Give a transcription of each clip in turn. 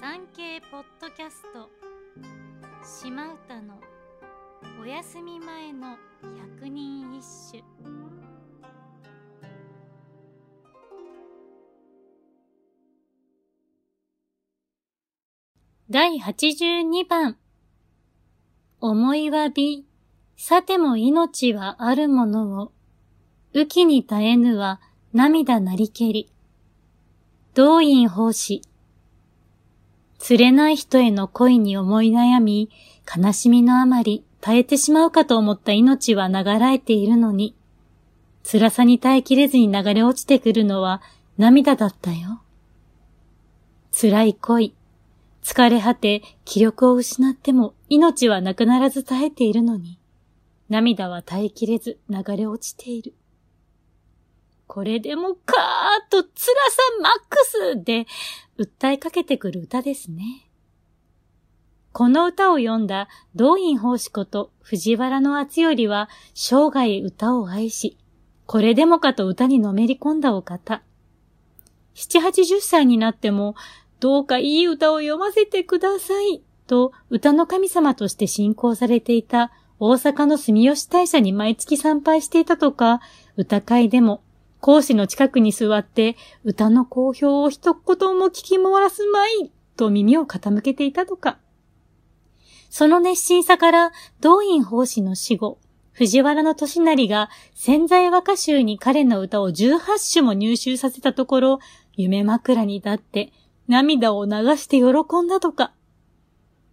産経ポッドキャスト。島唄のお休み前の百人一首。第82番。思いわび、さても命はあるものを、雨季に絶えぬは涙なりけり。道院奉仕。釣れない人への恋に思い悩み、悲しみのあまり耐えてしまうかと思った命は流らえているのに、辛さに耐えきれずに流れ落ちてくるのは涙だったよ。辛い恋、疲れ果て気力を失っても命はなくならず耐えているのに、涙は耐えきれず流れ落ちている。これでもかーっと辛さマックスで訴えかけてくる歌ですね。この歌を読んだ道院法師こと藤原の厚よりは生涯歌を愛し、これでもかと歌にのめり込んだお方。七八十歳になっても、どうかいい歌を読ませてください、と歌の神様として信仰されていた大阪の住吉大社に毎月参拝していたとか、歌会でも講師の近くに座って歌の好評を一言も聞き回らすまいと耳を傾けていたとか。その熱心さから道院法師の死後、藤原の利成が潜在和歌集に彼の歌を18首も入集させたところ、夢枕に立って涙を流して喜んだとか。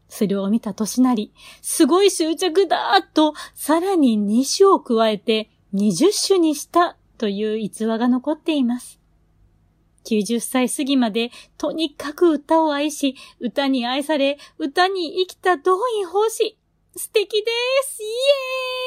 それを見た利成、すごい執着だーと、さらに2首を加えて20首にしたという逸話が残っています。90歳過ぎまでとにかく歌を愛し、歌に愛され、歌に生きた動員奉仕。素敵ですイエーイ